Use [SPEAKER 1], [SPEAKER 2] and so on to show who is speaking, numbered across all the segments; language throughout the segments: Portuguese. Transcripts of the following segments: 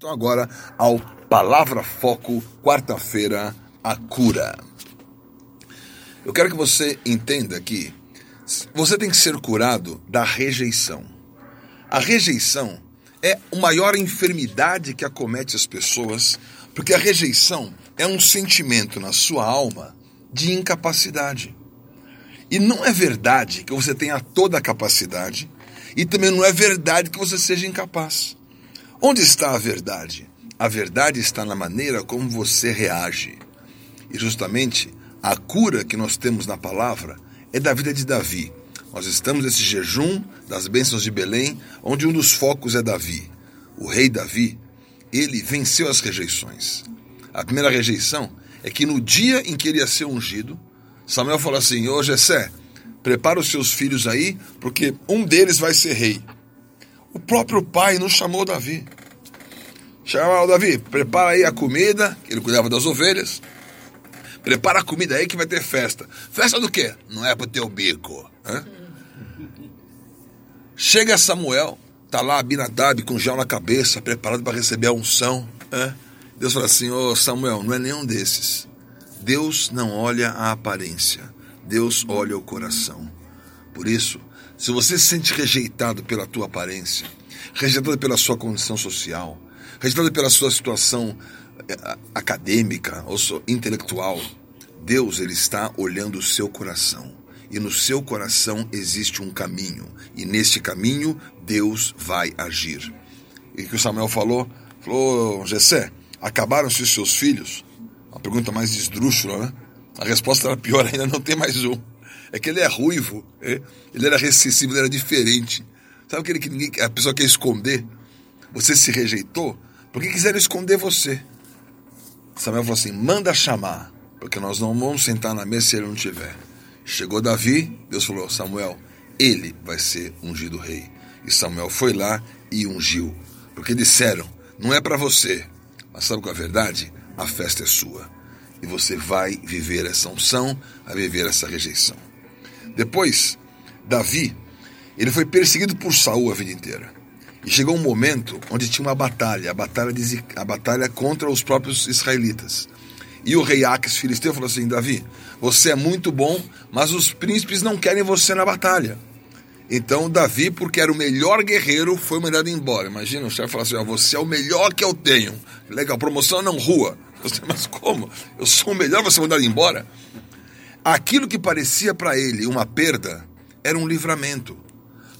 [SPEAKER 1] Então agora ao Palavra Foco, quarta-feira, a cura. Eu quero que você entenda que você tem que ser curado da rejeição. A rejeição é a maior enfermidade que acomete as pessoas, porque a rejeição é um sentimento na sua alma de incapacidade. E não é verdade que você tenha toda a capacidade, e também não é verdade que você seja incapaz. Onde está a verdade? A verdade está na maneira como você reage. E justamente a cura que nós temos na palavra é da vida de Davi. Nós estamos nesse jejum das bênçãos de Belém, onde um dos focos é Davi. O rei Davi, ele venceu as rejeições. A primeira rejeição é que no dia em que ele ia ser ungido, Samuel falou assim: Ô Jessé, prepara os seus filhos aí, porque um deles vai ser rei. O próprio pai não chamou Davi. Chamava o Davi, prepara aí a comida, ele cuidava das ovelhas. Prepara a comida aí que vai ter festa. Festa do quê? Não é pro teu bico. Hã? Chega Samuel, tá lá Abinadab com gel na cabeça, preparado para receber a unção. Hã? Deus fala assim: Ô oh, Samuel, não é nenhum desses. Deus não olha a aparência, Deus olha o coração. Por isso, se você se sente rejeitado pela tua aparência, rejeitado pela sua condição social, rejeitado pela sua situação eh, acadêmica ou intelectual, Deus ele está olhando o seu coração. E no seu coração existe um caminho, e neste caminho Deus vai agir. E que o Samuel falou, falou, Jessé, acabaram-se os seus filhos? Uma pergunta mais esdrúxula, né? A resposta era pior ainda, não tem mais um é que ele é ruivo, é? ele era recessivo, ele era diferente. Sabe aquele que ninguém, a pessoa quer esconder? Você se rejeitou porque quiseram esconder você. Samuel falou assim: manda chamar, porque nós não vamos sentar na mesa se ele não tiver. Chegou Davi, Deus falou: Samuel, ele vai ser ungido rei. E Samuel foi lá e ungiu, porque disseram: não é para você, mas sabe qual é a verdade? A festa é sua. E você vai viver essa unção, vai viver essa rejeição. Depois, Davi, ele foi perseguido por Saul a vida inteira. E chegou um momento onde tinha uma batalha, a batalha, de, a batalha contra os próprios israelitas. E o rei Aques, filisteu, falou assim: Davi, você é muito bom, mas os príncipes não querem você na batalha. Então Davi, porque era o melhor guerreiro, foi mandado embora. Imagina o chefe falar assim: você é o melhor que eu tenho. Legal, promoção não rua. Você, mas como? Eu sou o melhor, você mandado embora? Aquilo que parecia para ele uma perda era um livramento,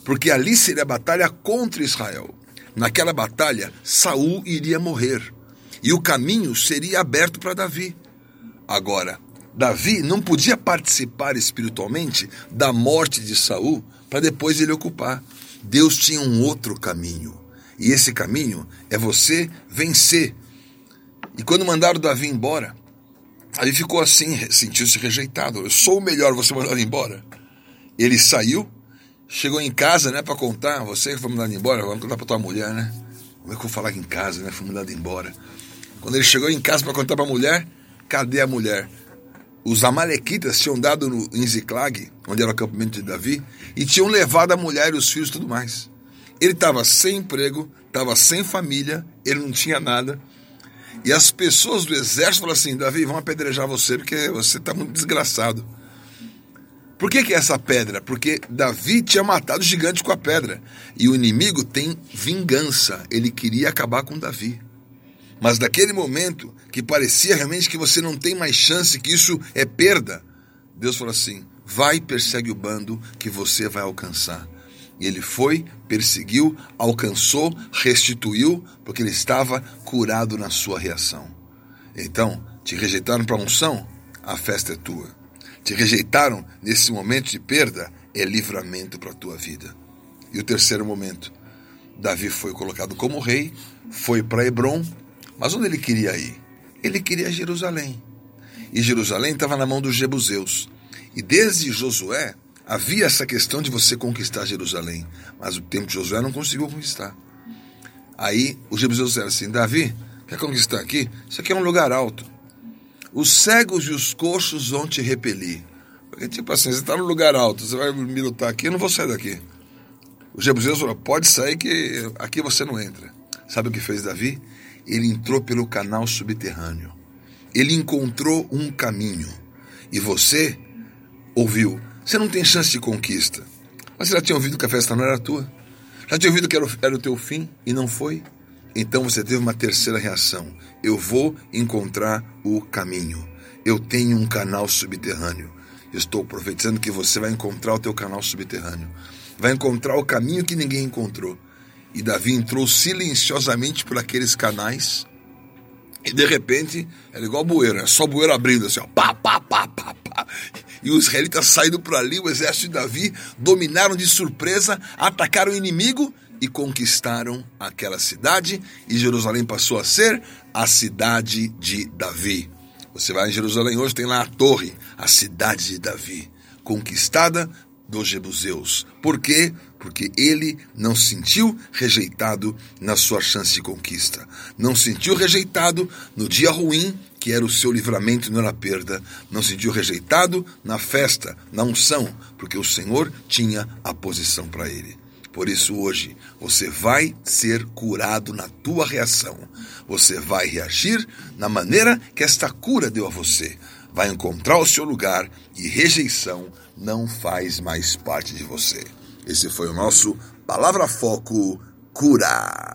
[SPEAKER 1] porque ali seria a batalha contra Israel. Naquela batalha, Saul iria morrer e o caminho seria aberto para Davi. Agora, Davi não podia participar espiritualmente da morte de Saul para depois ele ocupar. Deus tinha um outro caminho. E esse caminho é você vencer. E quando mandaram Davi embora, Aí ficou assim, sentiu-se rejeitado. Eu sou o melhor, você mandado embora. Ele saiu, chegou em casa, né, para contar. Você que foi mandado embora, vamos contar para tua mulher, né? Como é que eu vou falar em casa, né? Fui mandado embora. Quando ele chegou em casa para contar para a mulher, cadê a mulher? Os amalequitas tinham dado no, em Ziklag, onde era o acampamento de Davi, e tinham levado a mulher e os filhos e tudo mais. Ele estava sem emprego, estava sem família, ele não tinha nada. E as pessoas do exército falam assim: Davi, vão apedrejar você porque você está muito desgraçado. Por que, que é essa pedra? Porque Davi tinha matado o gigante com a pedra. E o inimigo tem vingança. Ele queria acabar com Davi. Mas naquele momento que parecia realmente que você não tem mais chance, que isso é perda, Deus falou assim: vai e persegue o bando que você vai alcançar. E ele foi, perseguiu, alcançou, restituiu, porque ele estava curado na sua reação. Então, te rejeitaram para a unção? A festa é tua. Te rejeitaram nesse momento de perda? É livramento para a tua vida. E o terceiro momento, Davi foi colocado como rei, foi para Hebron, mas onde ele queria ir? Ele queria Jerusalém. E Jerusalém estava na mão dos Jebuseus. E desde Josué, Havia essa questão de você conquistar Jerusalém, mas o tempo de Josué não conseguiu conquistar. Aí os jebuseus disseram assim: Davi, quer conquistar aqui? Isso aqui é um lugar alto. Os cegos e os coxos vão te repelir. Porque, tipo assim, você está no lugar alto, você vai me lutar aqui, eu não vou sair daqui. Os jebuseus falaram: pode sair que aqui você não entra. Sabe o que fez Davi? Ele entrou pelo canal subterrâneo. Ele encontrou um caminho. E você ouviu. Você não tem chance de conquista. Mas você já tinha ouvido que a festa não era tua? Já tinha ouvido que era o, era o teu fim e não foi? Então você teve uma terceira reação. Eu vou encontrar o caminho. Eu tenho um canal subterrâneo. Estou profetizando que você vai encontrar o teu canal subterrâneo. Vai encontrar o caminho que ninguém encontrou. E Davi entrou silenciosamente por aqueles canais. E de repente, era igual bueiro, é só bueiro abrindo assim, ó, pá, pá. E os israelitas saíram por ali, o exército de Davi, dominaram de surpresa, atacaram o inimigo e conquistaram aquela cidade. E Jerusalém passou a ser a cidade de Davi. Você vai em Jerusalém hoje, tem lá a torre, a cidade de Davi, conquistada dos jebuseus. Por quê? Porque ele não se sentiu rejeitado na sua chance de conquista. Não se sentiu rejeitado no dia ruim, que era o seu livramento e não era perda. Não se sentiu rejeitado na festa, na unção, porque o Senhor tinha a posição para ele. Por isso, hoje, você vai ser curado na tua reação. Você vai reagir na maneira que esta cura deu a você. Vai encontrar o seu lugar e rejeição não faz mais parte de você. Esse foi o nosso Palavra Foco Cura.